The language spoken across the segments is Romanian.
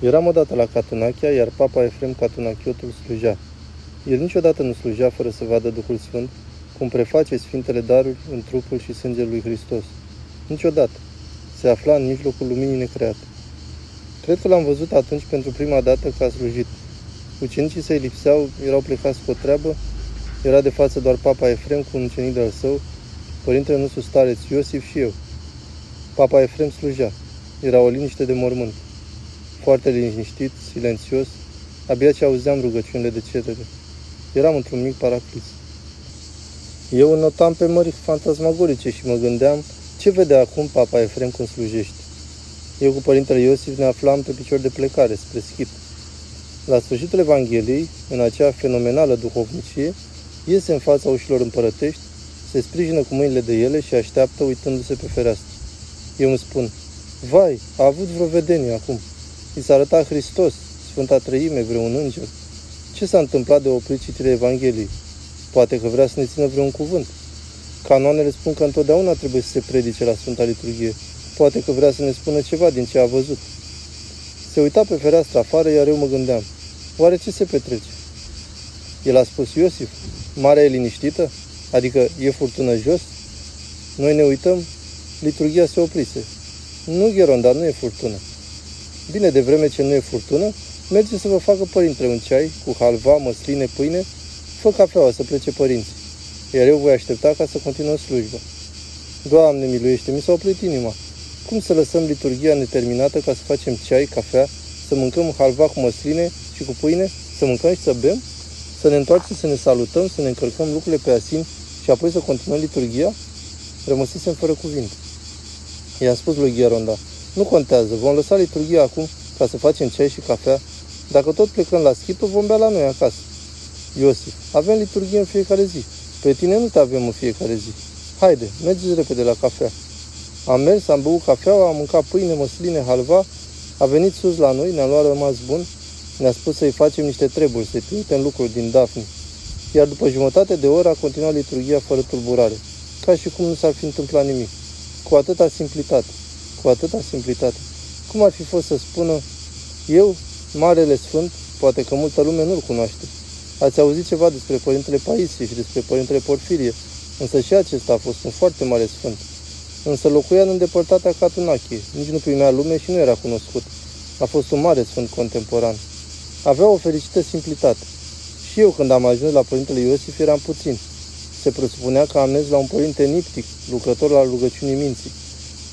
Eram odată la Catunachia, iar papa Efrem Catunachiotul slujea. El niciodată nu slujea fără să vadă Duhul Sfânt, cum preface Sfintele daruri în trupul și sângele lui Hristos. Niciodată. Se afla în mijlocul luminii necreate. Cred că l-am văzut atunci pentru prima dată că a slujit. Ucenicii săi lipseau, erau plecați cu o treabă, era de față doar papa Efrem cu un ucenic de-al său, părintele nostru stareț Iosif și eu. Papa Efrem slujea. Era o liniște de mormânt. Foarte liniștit, silențios, abia ce auzeam rugăciunile de cerere. Eram într-un mic paraclis. Eu notam pe mări fantasmagorice și mă gândeam ce vede acum papa Efrem când slujește. Eu cu părintele Iosif ne aflam pe picior de plecare spre schip. La sfârșitul Evangheliei, în acea fenomenală duhovnicie, iese în fața ușilor împărătești, se sprijină cu mâinile de ele și așteaptă uitându-se pe fereastră. Eu îmi spun, vai, a avut vreo vedenie acum. Ți s-a arătat Hristos, Sfânta Trăime, vreun înger. Ce s-a întâmplat de oprit citirea Evangheliei? Poate că vrea să ne țină vreun cuvânt. Canoanele spun că întotdeauna trebuie să se predice la Sfânta Liturghie. Poate că vrea să ne spună ceva din ce a văzut. Se uita pe fereastră afară, iar eu mă gândeam, oare ce se petrece? El a spus, Iosif, marea e liniștită? Adică e furtună jos? Noi ne uităm, liturgia se oprise. Nu, Gheron, dar nu e furtună. Bine, de vreme ce nu e furtună, merge să vă facă părintele un ceai cu halva, măsline, pâine, fă cafeaua să plece părinții. Iar eu voi aștepta ca să continuăm slujba. Doamne miluiește, mi s-a oprit inima. Cum să lăsăm liturgia neterminată ca să facem ceai, cafea, să mâncăm halva cu măsline și cu pâine, să mâncăm și să bem? Să ne întoarcem, să ne salutăm, să ne încălcăm lucrurile pe asin și apoi să continuăm liturgia? Rămăsesem fără cuvinte. I-am spus lui Gheronda, nu contează, vom lăsa liturgia acum ca să facem ceai și cafea. Dacă tot plecăm la schipă, vom bea la noi acasă. Iosif, avem liturgie în fiecare zi. Pe tine nu te avem în fiecare zi. Haide, mergeți repede la cafea. Am mers, am băut cafea, am mâncat pâine, măsline, halva, a venit sus la noi, ne-a luat rămas bun, ne-a spus să-i facem niște treburi, să-i trimitem lucruri din Dafni. Iar după jumătate de oră a continuat liturgia fără tulburare, ca și cum nu s-ar fi întâmplat nimic. Cu atâta simplitate, cu atâta simplitate. Cum ar fi fost să spună, eu, Marele Sfânt, poate că multă lume nu-l cunoaște. Ați auzit ceva despre Părintele Paisie și despre Părintele Porfirie, însă și acesta a fost un foarte mare sfânt. Însă locuia în îndepărtatea Catunachie, nici nu primea lume și nu era cunoscut. A fost un mare sfânt contemporan. Avea o fericită simplitate. Și eu, când am ajuns la Părintele Iosif, eram puțin. Se presupunea că am mers la un părinte niptic, lucrător al rugăciunii minții.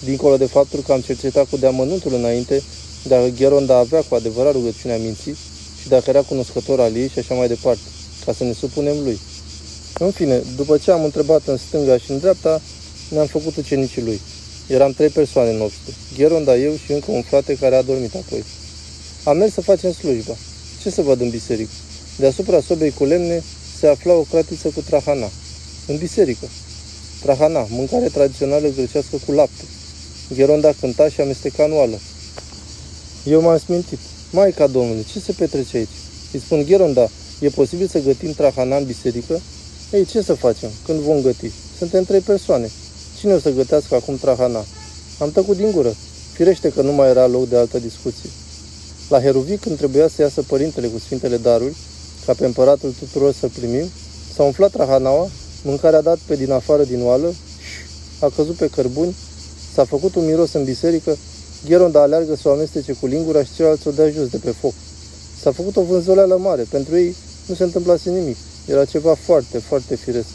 Dincolo de faptul că am cercetat cu deamănuntul înainte dacă Gheronda avea cu adevărat rugăciunea minții și dacă era cunoscător al ei și așa mai departe, ca să ne supunem lui. În fine, după ce am întrebat în stânga și în dreapta, ne-am făcut ucenicii lui. Eram trei persoane în obște, Gheronda, eu și încă un frate care a dormit apoi. Am mers să facem slujba. Ce să văd în biserică? Deasupra sobei cu lemne se afla o cratiță cu trahana. În biserică. Trahana, mâncare tradițională grecească cu lapte. Gheronda cânta și amesteca nuală. Eu m-am smintit. Maica Domnului, ce se petrece aici? Îi spun, Gheronda, e posibil să gătim trahana în biserică? Ei, ce să facem? Când vom găti? Suntem trei persoane. Cine o să gătească acum trahana? Am tăcut din gură. Firește că nu mai era loc de altă discuție. La Heruvic, când trebuia să iasă părintele cu sfintele daruri, ca pe împăratul tuturor să primim, s-a umflat trahanaua, mâncarea dat pe din afară din oală, a căzut pe cărbuni, s-a făcut un miros în biserică, Gheronda aleargă să o amestece cu lingura și ceilalți o dea jos de pe foc. S-a făcut o vânzoleală mare. Pentru ei nu se întâmplase nimic. Era ceva foarte, foarte firesc.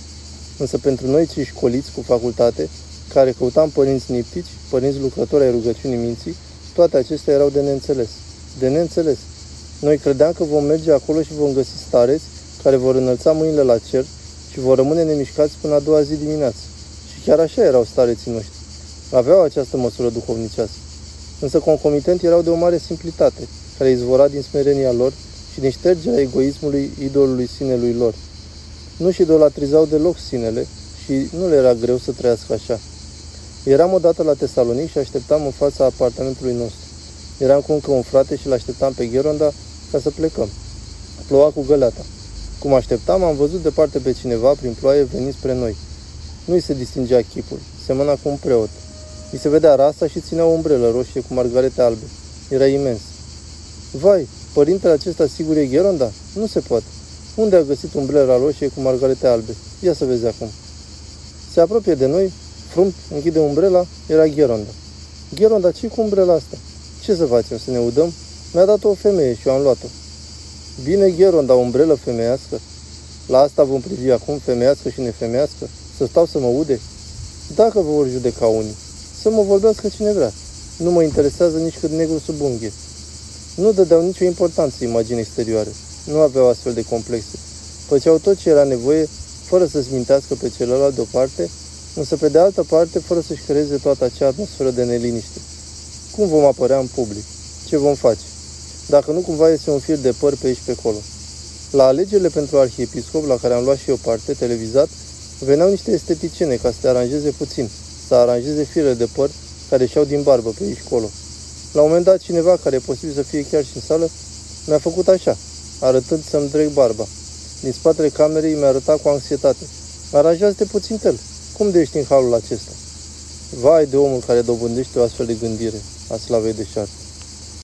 Însă pentru noi cei școliți cu facultate, care căutam părinți niptici, părinți lucrători ai rugăciunii minții, toate acestea erau de neînțeles. De neînțeles. Noi credeam că vom merge acolo și vom găsi stareți care vor înălța mâinile la cer și vor rămâne nemișcați până a doua zi dimineață. Și chiar așa erau stareții noștri. Aveau această măsură duhovnicească. Însă concomitent erau de o mare simplitate, care izvora din smerenia lor și din ștergerea egoismului idolului sinelui lor. Nu-și idolatrizau deloc sinele și nu le era greu să trăiască așa. Eram odată la Tesalonic și așteptam în fața apartamentului nostru. Eram cu încă un frate și l-așteptam pe Gheronda ca să plecăm. Ploua cu găleata. Cum așteptam, am văzut departe pe cineva prin ploaie venind spre noi. Nu-i se distingea chipul, semăna cu un preot. Mi se vedea rasa și ținea o umbrelă roșie cu margarete albe. Era imens. Vai, părintele acesta sigur e Gheronda? Nu se poate. Unde a găsit umbrela roșie cu margarete albe? Ia să vezi acum. Se apropie de noi, frumt, închide umbrela, era Gheronda. Gheronda, ce cu umbrela asta? Ce să facem, să ne udăm? Mi-a dat o femeie și eu am luat-o. Bine, Gheronda, umbrelă femeiască. La asta vom privi acum, femeiască și nefemeiască? Să stau să mă ude? Dacă vă vor judeca unii, să mă vorbească cine vrea. Nu mă interesează nici cât negru sub unghie. Nu dădeau nicio importanță imaginii exterioare. Nu aveau astfel de complexe. Făceau tot ce era nevoie, fără să-ți mintească pe celălalt deoparte, însă pe de altă parte fără să-și creeze toată acea atmosferă de neliniște. Cum vom apărea în public? Ce vom face? Dacă nu cumva este un fir de păr pe aici pe acolo. La alegerile pentru arhiepiscop, la care am luat și eu parte, televizat, veneau niște esteticiene ca să te aranjeze puțin, să aranjeze firele de păr care și-au din barbă pe aici colo. La un moment dat, cineva, care e posibil să fie chiar și în sală, mi-a făcut așa, arătând să-mi dreg barba. Din spatele camerei mi-a arătat cu anxietate. Aranjează-te puțin tel. Cum de ești în halul acesta? Vai de omul care dobândește o astfel de gândire a slavei de șarte.